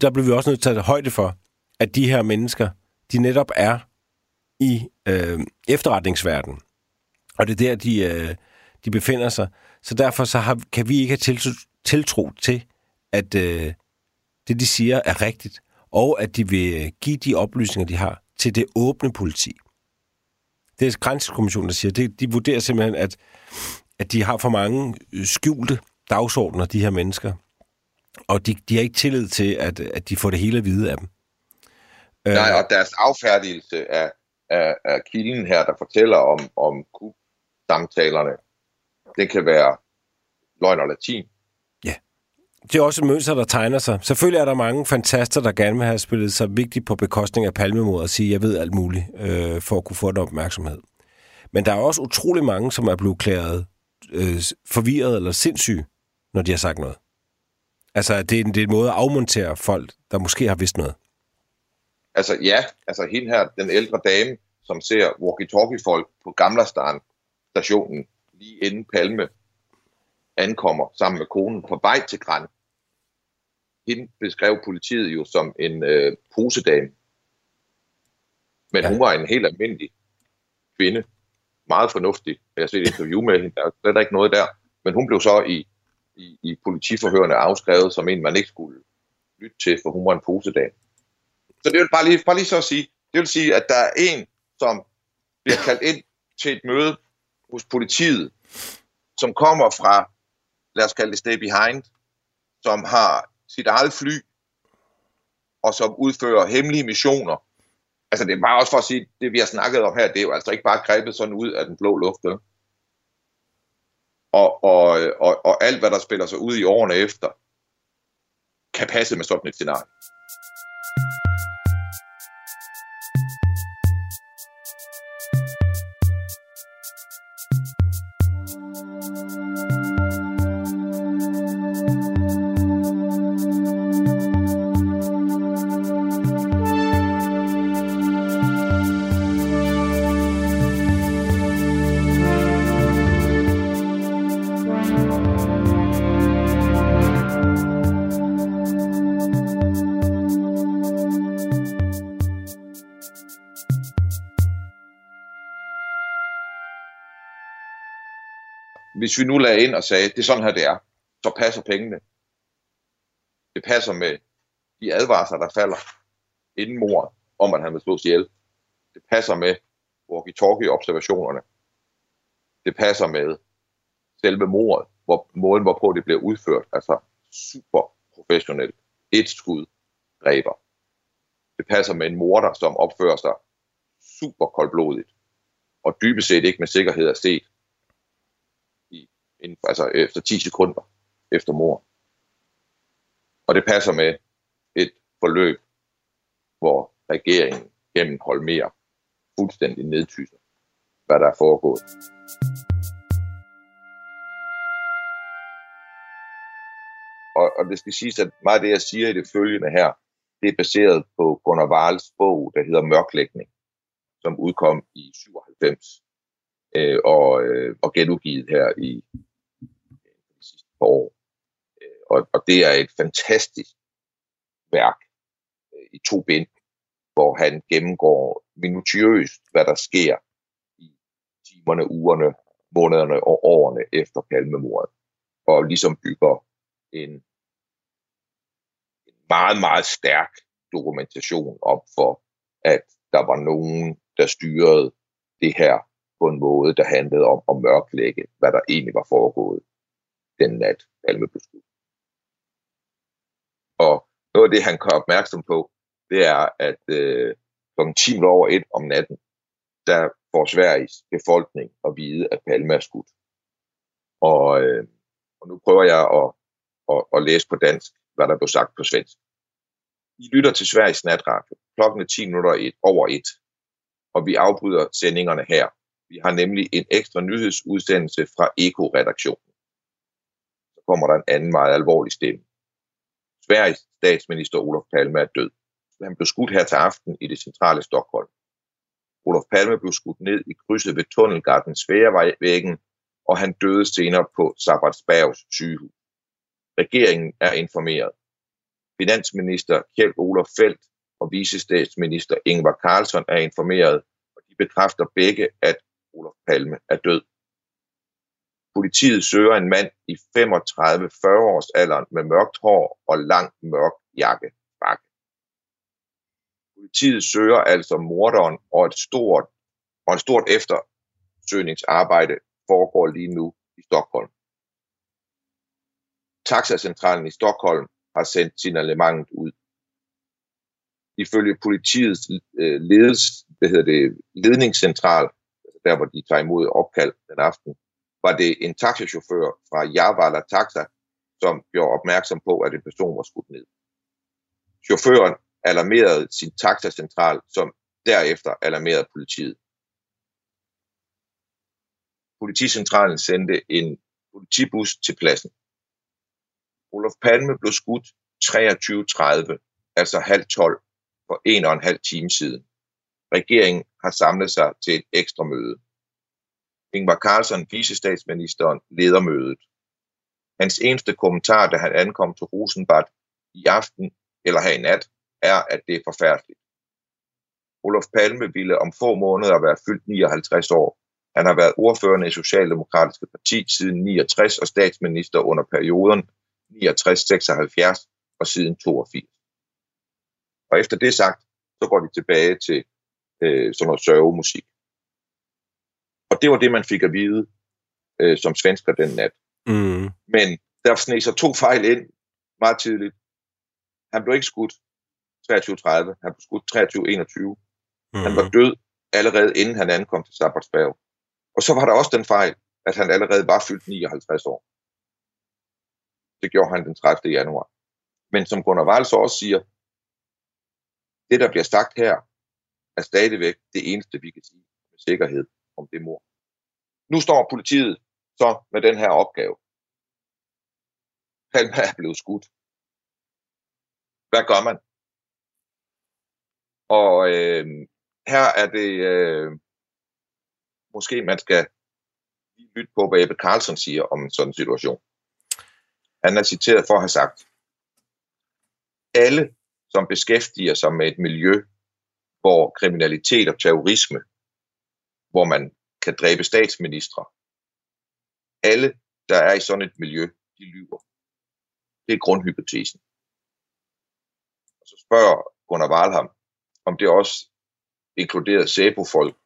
der bliver vi også nødt til at tage højde for, at de her mennesker, de netop er i øh, efterretningsverdenen. Og det er der, de, øh, de befinder sig. Så derfor så har, kan vi ikke have tiltro, tiltro til, at øh, det, de siger, er rigtigt, og at de vil give de oplysninger, de har, til det åbne politi. Det er Grænsekommissionen, der siger, det, de vurderer simpelthen, at, at de har for mange øh, skjulte dagsordner, de her mennesker, og de, de har ikke tillid til, at, at de får det hele at vide af dem. Øh, Nej, og deres affærdigelse af, af, af kilden her, der fortæller om, om samtalerne, det kan være løgn og latin. Det er også et mønster, der tegner sig. Selvfølgelig er der mange fantaster, der gerne vil have spillet sig vigtigt på bekostning af palmemod og sige, jeg ved alt muligt, øh, for at kunne få den opmærksomhed. Men der er også utrolig mange, som er blevet klæret øh, forvirret eller sindssyge, når de har sagt noget. Altså, det er, en, det er en måde at afmontere folk, der måske har vidst noget. Altså, ja. Altså, hende her, den ældre dame, som ser walkie-talkie-folk på Gamlastan stationen, lige inden Palme ankommer sammen med konen på vej til Græn. Hende beskrev politiet jo som en øh, posedame. Men ja. hun var en helt almindelig kvinde. Meget fornuftig. Jeg har set et interview med hende. Der er slet ikke noget der. Men hun blev så i, i, i politiforhørende afskrevet som en, man ikke skulle lytte til, for hun var en posedame. Så det vil bare lige, bare lige så at sige, det vil sige, at der er en, som bliver kaldt ind til et møde hos politiet, som kommer fra, lad os kalde det stay behind, som har sit eget fly, og som udfører hemmelige missioner. Altså det er bare også for at sige, det vi har snakket om her, det er jo altså ikke bare grebet sådan ud af den blå luft. Og, og, og, og alt, hvad der spiller sig ud i årene efter, kan passe med sådan et scenarie. Hvis vi nu lagde ind og sagde, det er sådan her det er, så passer pengene. Det passer med de advarsler, der falder inden mordet, om at han vil slås ihjel. Det passer med walkie-talkie-observationerne. Det passer med selve mordet, hvor måden, hvorpå det bliver udført, altså super professionelt. Et skud dræber. Det passer med en morder, som opfører sig super koldblodigt, og dybest set ikke med sikkerhed er set, inden, altså efter 10 sekunder efter mor. Og det passer med et forløb, hvor regeringen gennem mere fuldstændig nedtyser, hvad der er foregået. Og, og det skal siges, at meget af det, jeg siger i det følgende her, det er baseret på Gunnar Wahls bog, der hedder Mørklægning, som udkom i 97 øh, og, øh, og genudgivet her i par år. Øh, og, og det er et fantastisk værk øh, i to bind, hvor han gennemgår minutiøst, hvad der sker i timerne, ugerne, månederne og årene efter palmemordet, og ligesom bygger en, en meget, meget stærk dokumentation op for, at der var nogen, der styrede det her på en måde, der handlede om at mørklægge, hvad der egentlig var foregået den nat, Palme blev skudt. Og noget af det, han kom opmærksom på, det er, at øh, kl. 10 over 1 om natten, der får Sveriges befolkning at vide, at Palme er skudt. Og, øh, og nu prøver jeg at, at, at læse på dansk, hvad der blev sagt på svensk. I lytter til Sveriges natradio. Klokken er 10 minutter over 1, og vi afbryder sendingerne her. Vi har nemlig en ekstra nyhedsudsendelse fra Eko-redaktionen. Så kommer der en anden meget alvorlig stemme. Sveriges statsminister Olof Palme er død. Han blev skudt her til aften i det centrale Stockholm. Olof Palme blev skudt ned i krydset ved Tunnelgarden Sværevejvæggen, og han døde senere på Sabbatsbergs sygehus. Regeringen er informeret. Finansminister Kjeld Olof Feldt og visestatsminister Ingvar Carlsson er informeret, og de bekræfter begge, at Olof Palme er død. Politiet søger en mand i 35-40 års alderen med mørkt hår og lang mørk jakke. Bakke. Politiet søger altså morderen, og et stort, og et stort eftersøgningsarbejde foregår lige nu i Stockholm. Taxacentralen i Stockholm har sendt signalementet ud. Ifølge politiets øh, ledes, hvad hedder det, ledningscentral, altså der hvor de tager imod opkald den aften, var det en taxichauffør fra Javala Taxa, som gjorde opmærksom på, at en person var skudt ned. Chaufføren alarmerede sin taxacentral, som derefter alarmerede politiet. Politicentralen sendte en politibus til pladsen. Olof Palme blev skudt 23.30, altså halv 12, for en og en halv time siden. Regeringen har samlet sig til et ekstra møde. Ingvar Carlsson, vicestatsministeren, leder mødet. Hans eneste kommentar, da han ankom til Rosenbad i aften eller her i nat, er, at det er forfærdeligt. Olof Palme ville om få måneder være fyldt 59 år. Han har været ordførende i Socialdemokratiske Parti siden 69 og statsminister under perioden 69-76 og siden 82. Og efter det sagt, så går de tilbage til øh, sådan noget sørgemusik. Og det var det, man fik at vide øh, som svensker den nat. Mm. Men der sneg sig to fejl ind meget tidligt. Han blev ikke skudt 23.30, han blev skudt 23.21. Mm. Han var død allerede inden han ankom til Sabbatsberg. Og så var der også den fejl, at han allerede var fyldt 59 år. Det gjorde han den 30. januar. Men som Gunnar Wahl så også siger, det der bliver sagt her, er stadigvæk det eneste, vi kan sige med sikkerhed om det mor. Nu står politiet så med den her opgave. Han er blevet skudt. Hvad gør man? Og øh, her er det øh, måske man skal lytte på, hvad Ebbe Carlsen siger om sådan en situation. Han er citeret for at have sagt, alle, som beskæftiger sig med et miljø, hvor kriminalitet og terrorisme, hvor man kan dræbe statsministre, alle, der er i sådan et miljø, de lyver. Det er grundhypotesen. Og så spørger Gunnar Wahlham, om det også inkluderede SEBO-folk,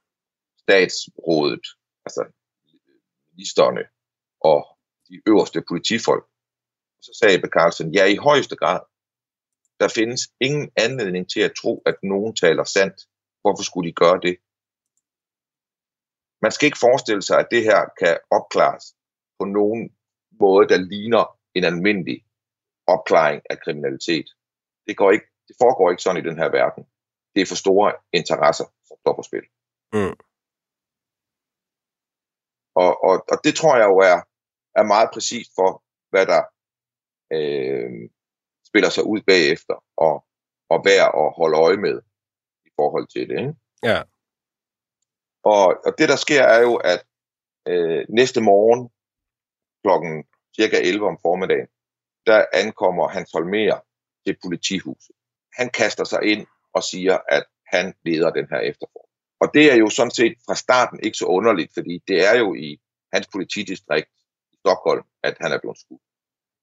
statsrådet, altså ministerne og de øverste politifolk. Og så sagde Ebbe Carlsen, ja, i højeste grad. Der findes ingen anledning til at tro, at nogen taler sandt. Hvorfor skulle de gøre det? Man skal ikke forestille sig, at det her kan opklares på nogen måde, der ligner en almindelig opklaring af kriminalitet. Det, går ikke, det foregår ikke sådan i den her verden. Det er for store interesser, som står på spil. Mm. Og, og, og det tror jeg jo er, er meget præcist for, hvad der øh, spiller sig ud bagefter, og, og værd at holde øje med i forhold til det. Ikke? Ja. Og, og det, der sker, er jo, at øh, næste morgen klokken cirka 11 om formiddagen, der ankommer Hans Holmer til politihuset. han kaster sig ind og siger, at han leder den her efterforskning. Og det er jo sådan set fra starten ikke så underligt, fordi det er jo i hans politidistrikt i Stockholm, at han er blevet skudt.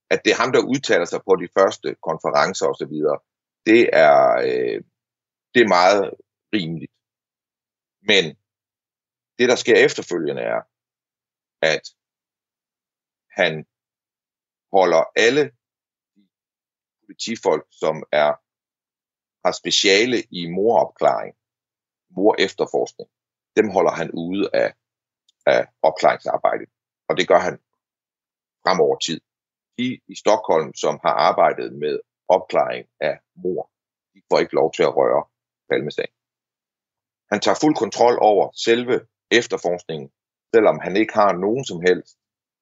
At det er ham, der udtaler sig på de første konferencer osv., det er, øh, det er meget rimeligt. Men det, der sker efterfølgende, er, at han holder alle politifolk, som er har speciale i moropklaring, mor efterforskning, dem holder han ude af, af opklaringsarbejdet. Og det gør han fremover tid. De i Stockholm, som har arbejdet med opklaring af mor, de får ikke lov til at røre Palmesagen. Han tager fuld kontrol over selve efterforskningen, selvom han ikke har nogen som helst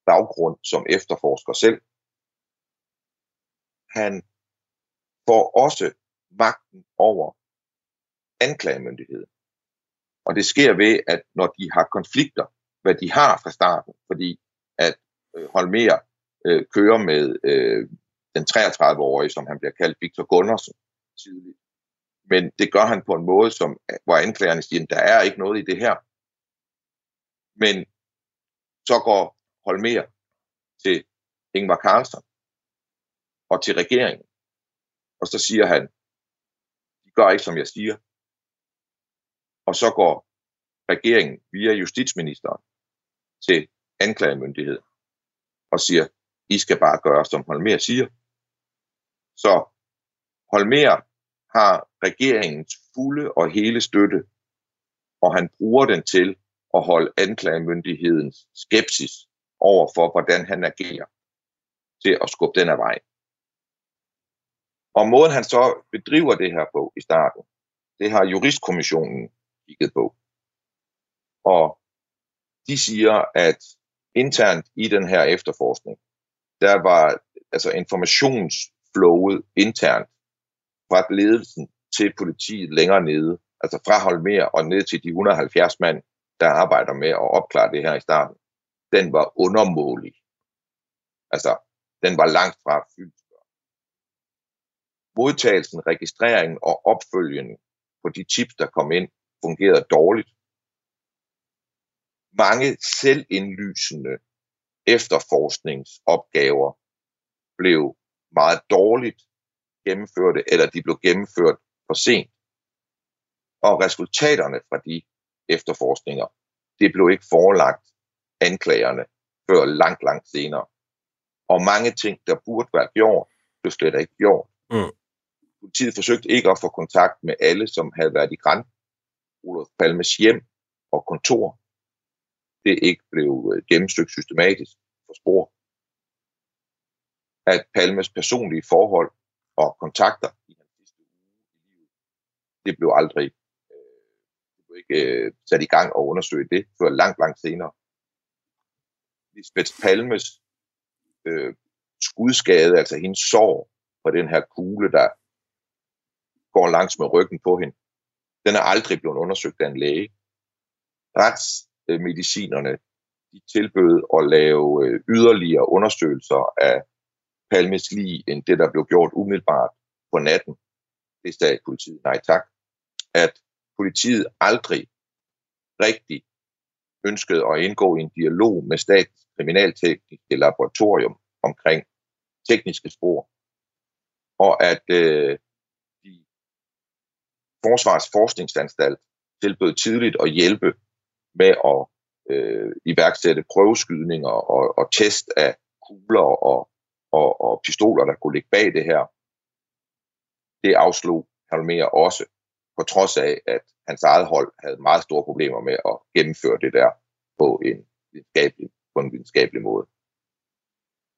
baggrund som efterforsker selv. Han får også magten over anklagemyndigheden. Og det sker ved, at når de har konflikter, hvad de har fra starten, fordi at øh, Holmer øh, kører med øh, den 33-årige, som han bliver kaldt Victor Gundersen tidligt. Men det gør han på en måde, som, hvor anklagerne siger, der er ikke noget i det her. Men så går Holmer til Ingvar Carlsen og til regeringen. Og så siger han, de gør ikke, som jeg siger. Og så går regeringen via justitsministeren til anklagemyndigheden og siger, I skal bare gøre, som Holmer siger. Så Holmer har regeringens fulde og hele støtte, og han bruger den til at holde anklagemyndighedens skepsis over for, hvordan han agerer, til at skubbe den af vej. Og måden han så bedriver det her på i starten, det har juristkommissionen kigget på. Og de siger, at internt i den her efterforskning, der var altså informationsflowet internt fra ledelsen til politiet længere nede, altså fra Holmer og ned til de 170 mand, der arbejder med at opklare det her i starten, den var undermålig. Altså, den var langt fra fyldt. Modtagelsen, registreringen og opfølgningen på de chips, der kom ind, fungerede dårligt. Mange selvindlysende efterforskningsopgaver blev meget dårligt gennemførte, eller de blev gennemført for sent. Og resultaterne fra de efterforskninger, det blev ikke forelagt anklagerne før langt, langt senere. Og mange ting, der burde være gjort, blev slet ikke gjort. Mm. Politiet forsøgte ikke at få kontakt med alle, som havde været i Grand Olof Palmes hjem og kontor. Det ikke blev øh, gennemstykket systematisk for spor. At Palmes personlige forhold og kontakter i hans sidste uge i livet, det blev aldrig det ikke øh, sat i gang og undersøge det før langt, langt senere. Lisbeth Palmes øh, skudskade, altså hendes sår på den her kugle, der går langs med ryggen på hende, den er aldrig blevet undersøgt af en læge. Retsmedicinerne de tilbød at lave øh, yderligere undersøgelser af Palmes lige end det, der blev gjort umiddelbart på natten. Det sagde politiet nej tak. At politiet aldrig rigtig ønskede at indgå i en dialog med Statens Kriminaltekniske Laboratorium omkring tekniske spor, og at øh, Forsvars Forskningsanstalt tilbød tidligt at hjælpe med at øh, iværksætte prøveskydninger og, og test af kugler og, og, og pistoler, der kunne ligge bag det her. Det afslog Halmer også, på trods af, at hans eget hold havde meget store problemer med at gennemføre det der på en videnskabelig, på en videnskabelig måde.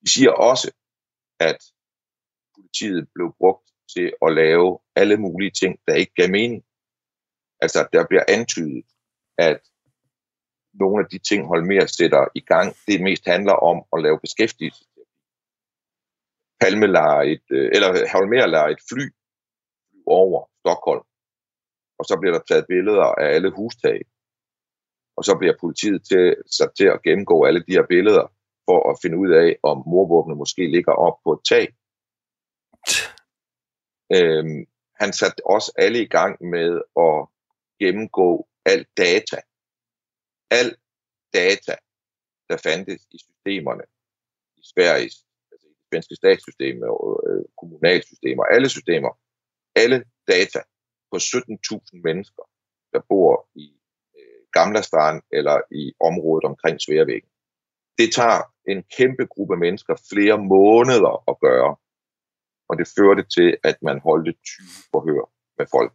De siger også, at politiet blev brugt til at lave alle mulige ting, der ikke gav mening. Altså, der bliver antydet, at nogle af de ting, Holmer sætter i gang, det mest handler om at lave beskæftigelse. Palme lader et, øh, eller Holmer lader et fly over Stockholm, og så bliver der taget billeder af alle hustag. Og så bliver politiet til, sat til at gennemgå alle de her billeder, for at finde ud af, om morvåbnet måske ligger op på et tag. Øhm, han satte også alle i gang med at gennemgå al data. Al data, der fandtes i systemerne i Sveriges, altså i det svenske statssystem og øh, kommunalsystemer, alle systemer, alle data på 17.000 mennesker, der bor i øh, Gamla eller i området omkring Sværvæggen. Det tager en kæmpe gruppe mennesker flere måneder at gøre, og det førte til, at man holdte 20 forhør med folk,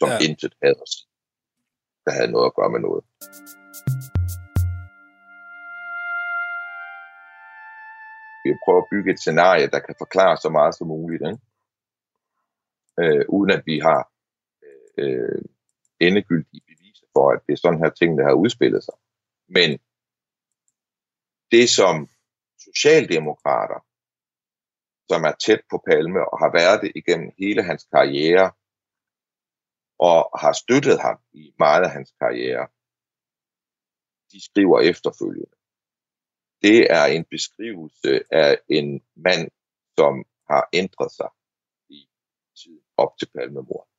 som ja. intet havde at sige, der havde noget at gøre med noget. Vi prøver at bygge et scenarie, der kan forklare så meget som muligt, ikke? Øh, uden at vi har øh, endegyldige beviser for, at det er sådan her ting, der har udspillet sig. Men det, som socialdemokrater som er tæt på Palme og har været det igennem hele hans karriere og har støttet ham i meget af hans karriere, de skriver efterfølgende. Det er en beskrivelse af en mand, som har ændret sig i tiden op til Palmemordet.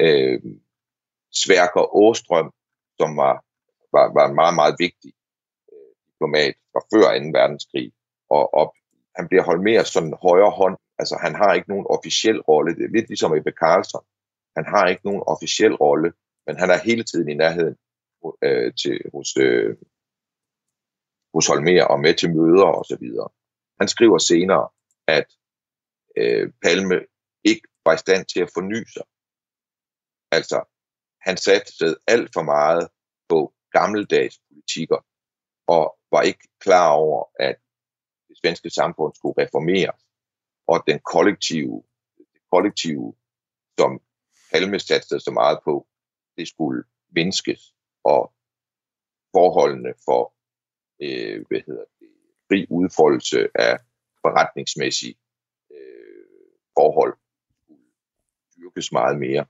Øh, Sværker Åstrøm, som var, var, var en meget, meget vigtig øh, diplomat fra før 2. verdenskrig, og, og han bliver holdt mere sådan højre hånd. Altså han har ikke nogen officiel rolle. Det er lidt ligesom Ebbe Carlson. Han har ikke nogen officiel rolle, men han er hele tiden i nærheden øh, til, hos, øh, hos Holmer og med til møder og så videre. Han skriver senere, at øh, Palme ikke var i stand til at forny sig. Altså, han satte alt for meget på gammeldags politikker, og var ikke klar over, at det svenske samfund skulle reformeres, og den kollektive, det kollektive, som Palme satte så meget på, det skulle mindskes, og forholdene for øh, hvad hedder det, fri udfoldelse af forretningsmæssige øh, forhold skulle dyrkes meget mere.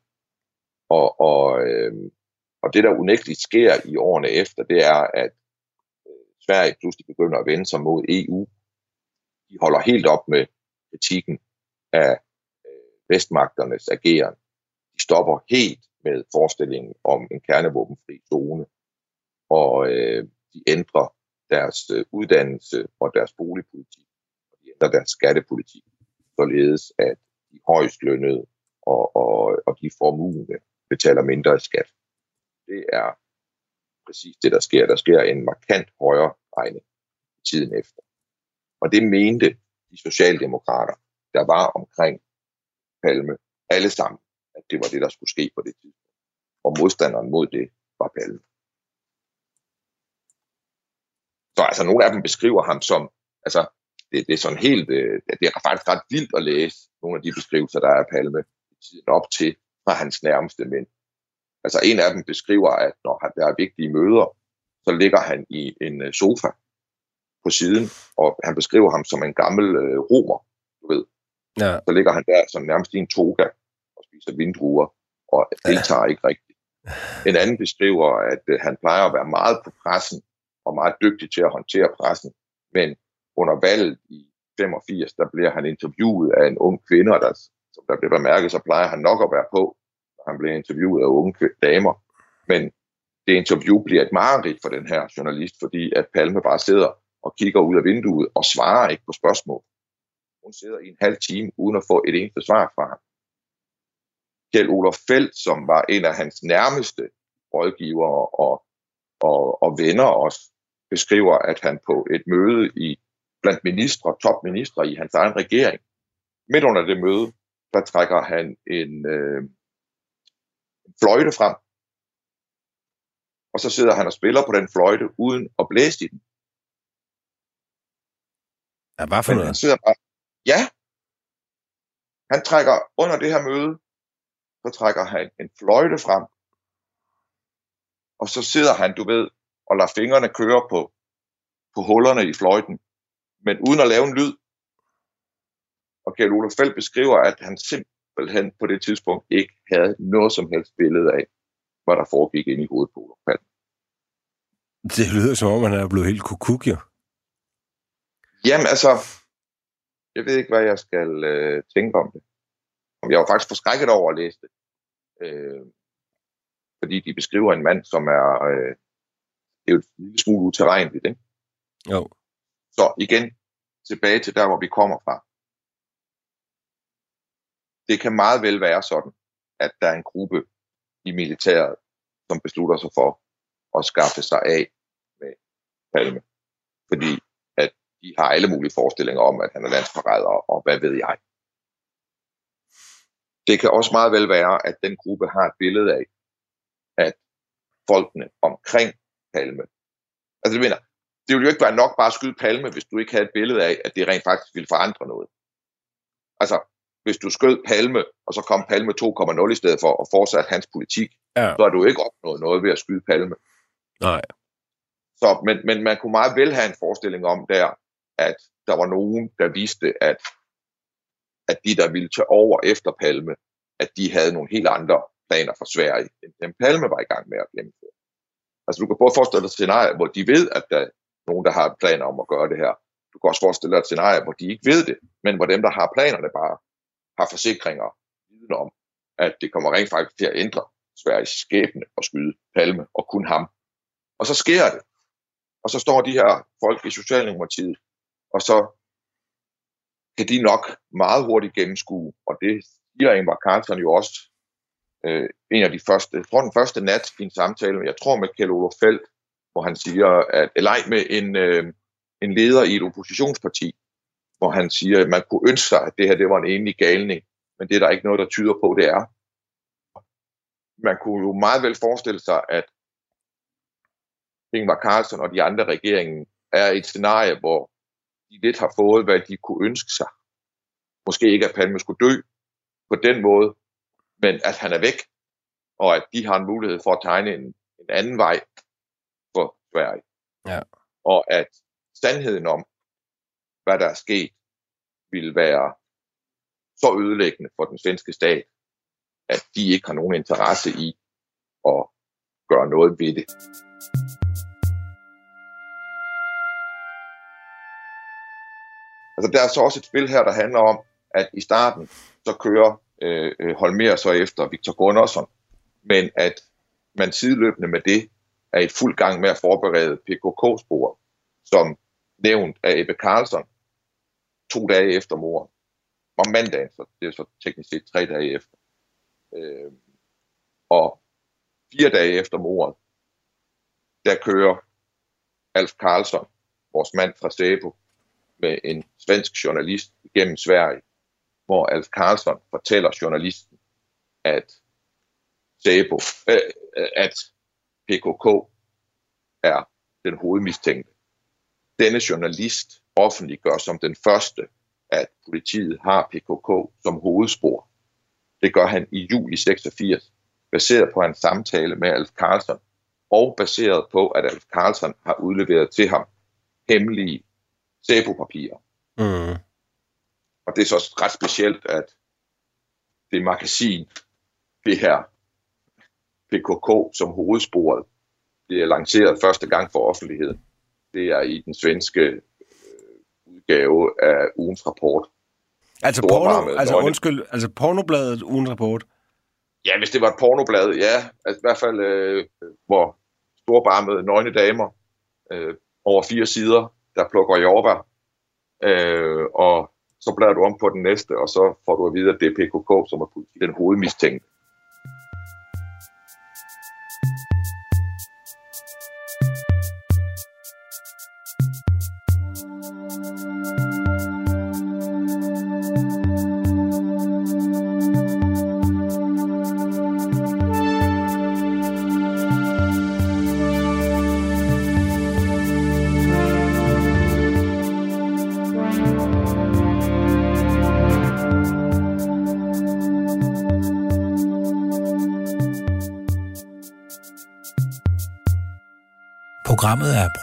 Og, og, øh, og det, der unægteligt sker i årene efter, det er, at øh, Sverige pludselig begynder at vende sig mod EU, de holder helt op med kritikken af øh, vestmagternes ageren. De stopper helt med forestillingen om en kernevåbenfri zone, og øh, de ændrer deres øh, uddannelse og deres boligpolitik, og de ændrer deres skattepolitik, således at de højst lønnede og, og, og de formugende betaler mindre i skat. Det er præcis det, der sker. Der sker en markant højere regning tiden efter. Og det mente de socialdemokrater, der var omkring Palme, alle sammen, at det var det, der skulle ske på det tidspunkt. Og modstanderen mod det var Palme. Så altså, nogle af dem beskriver ham som, altså, det, det er sådan helt, øh, det er faktisk ret vildt at læse nogle af de beskrivelser, der er af Palme i tiden op til fra hans nærmeste mænd. Altså en af dem beskriver, at når der er vigtige møder, så ligger han i en øh, sofa på siden, og han beskriver ham som en gammel øh, romer, du ved. Ja. Så ligger han der som nærmest i en toga og spiser vindruer, og deltager ja. ikke rigtigt. En anden beskriver, at øh, han plejer at være meget på pressen, og meget dygtig til at håndtere pressen, men under valget i 85, der bliver han interviewet af en ung kvinde, der, som der bliver bemærket, så plejer han nok at være på, han bliver interviewet af unge damer. Men det interview bliver et mareridt for den her journalist, fordi at Palme bare sidder og kigger ud af vinduet og svarer ikke på spørgsmål. Hun sidder i en halv time uden at få et eneste svar fra ham. Kjell Olof Feldt, som var en af hans nærmeste rådgivere og, og, og venner også, beskriver, at han på et møde i blandt ministre, topministre i hans egen regering, midt under det møde, der trækker han en, øh, en fløjte frem, og så sidder han og spiller på den fløjte uden at blæse i den. Ja, hvad for Men noget? Han sidder bare, ja, han trækker under det her møde, så trækker han en fløjte frem, og så sidder han, du ved, og lader fingrene køre på, på hullerne i fløjten, men uden at lave en lyd. Og Kjell Olof Feldt beskriver, at han simpelthen på det tidspunkt ikke havde noget som helst billede af, hvad der foregik ind i hovedet på Olof Feldt. Det lyder som om, han er blevet helt kukuk, jo. Jamen altså, jeg ved ikke, hvad jeg skal øh, tænke om det. Jeg var faktisk forskrækket over at læse det. Øh, fordi de beskriver en mand, som er, øh, det er jo et lille smule uterrenligt, ikke? Jo. Så igen, tilbage til der, hvor vi kommer fra. Det kan meget vel være sådan, at der er en gruppe i militæret, som beslutter sig for at skaffe sig af med Palme. Fordi at de har alle mulige forestillinger om, at han er landsforræder, og hvad ved jeg. Det kan også meget vel være, at den gruppe har et billede af, at folkene omkring Palme, altså det mener, det ville jo ikke være nok bare at skyde Palme, hvis du ikke havde et billede af, at det rent faktisk ville forandre noget. Altså, hvis du skød Palme, og så kom Palme 2,0 i stedet for at fortsætte hans politik, Ja. så har du ikke opnået noget ved at skyde Palme. Nej. Så, men, men man kunne meget vel have en forestilling om der, at der var nogen, der vidste, at, at de, der ville tage over efter Palme, at de havde nogle helt andre planer for Sverige, end dem Palme var i gang med at gennemføre. Altså du kan både forestille dig et scenarie, hvor de ved, at der er nogen, der har planer om at gøre det her. Du kan også forestille dig et scenarie, hvor de ikke ved det, men hvor dem, der har planerne, bare har forsikringer viden om, at det kommer rent faktisk til at ændre Sveriges skæbne og skyde Palme, og kun ham. Og så sker det. Og så står de her folk i Socialdemokratiet, og så kan de nok meget hurtigt gennemskue, og det siger Ingvar Carlsen jo også, øh, en af de første, jeg tror den første nat i en samtale, jeg tror med Kjell Olof Feldt, hvor han siger, at, eller ej med en, øh, en leder i et oppositionsparti, hvor han siger, at man kunne ønske sig, at det her det var en enlig galning, men det er der ikke noget, der tyder på, det er. Man kunne jo meget vel forestille sig, at Ingvar Carlsson og de andre regeringen er et scenarie, hvor de lidt har fået, hvad de kunne ønske sig. Måske ikke, at Palme skulle dø på den måde, men at han er væk, og at de har en mulighed for at tegne en, en anden vej for Sverige. Ja. Og at sandheden om, hvad der er sket, vil være så ødelæggende for den svenske stat, at de ikke har nogen interesse i at gøre noget ved det. Altså der er så også et spil her, der handler om, at i starten, så kører øh, øh Holmer så efter Victor Gunnarsson, men at man sideløbende med det er i fuld gang med at forberede PKK-spor, som nævnt af Ebbe Karlsson to dage efter mor. Om mandagen, så det er så teknisk set tre dage efter. Øh, og fire dage efter mordet, der kører Alf Karlsson, vores mand fra Sæbo, med en svensk journalist igennem Sverige, hvor Alf Karlsson fortæller journalisten, at Sæbo, øh, at PKK er den hovedmistænkte. Denne journalist offentliggør som den første, at politiet har PKK som hovedspor. Det gør han i juli 86, baseret på en samtale med Alf Karlsson, og baseret på, at Alf Karlsson har udleveret til ham hemmelige Sæbo-papirer. Mm. Og det er så ret specielt, at det magasin, det her PKK som hovedsporet, det er lanceret første gang for offentligheden. Det er i den svenske udgave af ugens rapport. Altså, porno, altså undskyld, altså pornobladet uden rapport. Ja, hvis det var et pornoblad, ja. Altså i hvert fald, øh, hvor storbarmede nøgne damer øh, over fire sider, der plukker jordbær. Øh, og så bladrer du om på den næste, og så får du at vide, at det er PKK, som er den hovedmistænkte.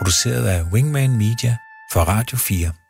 Produceret af Wingman Media for Radio 4.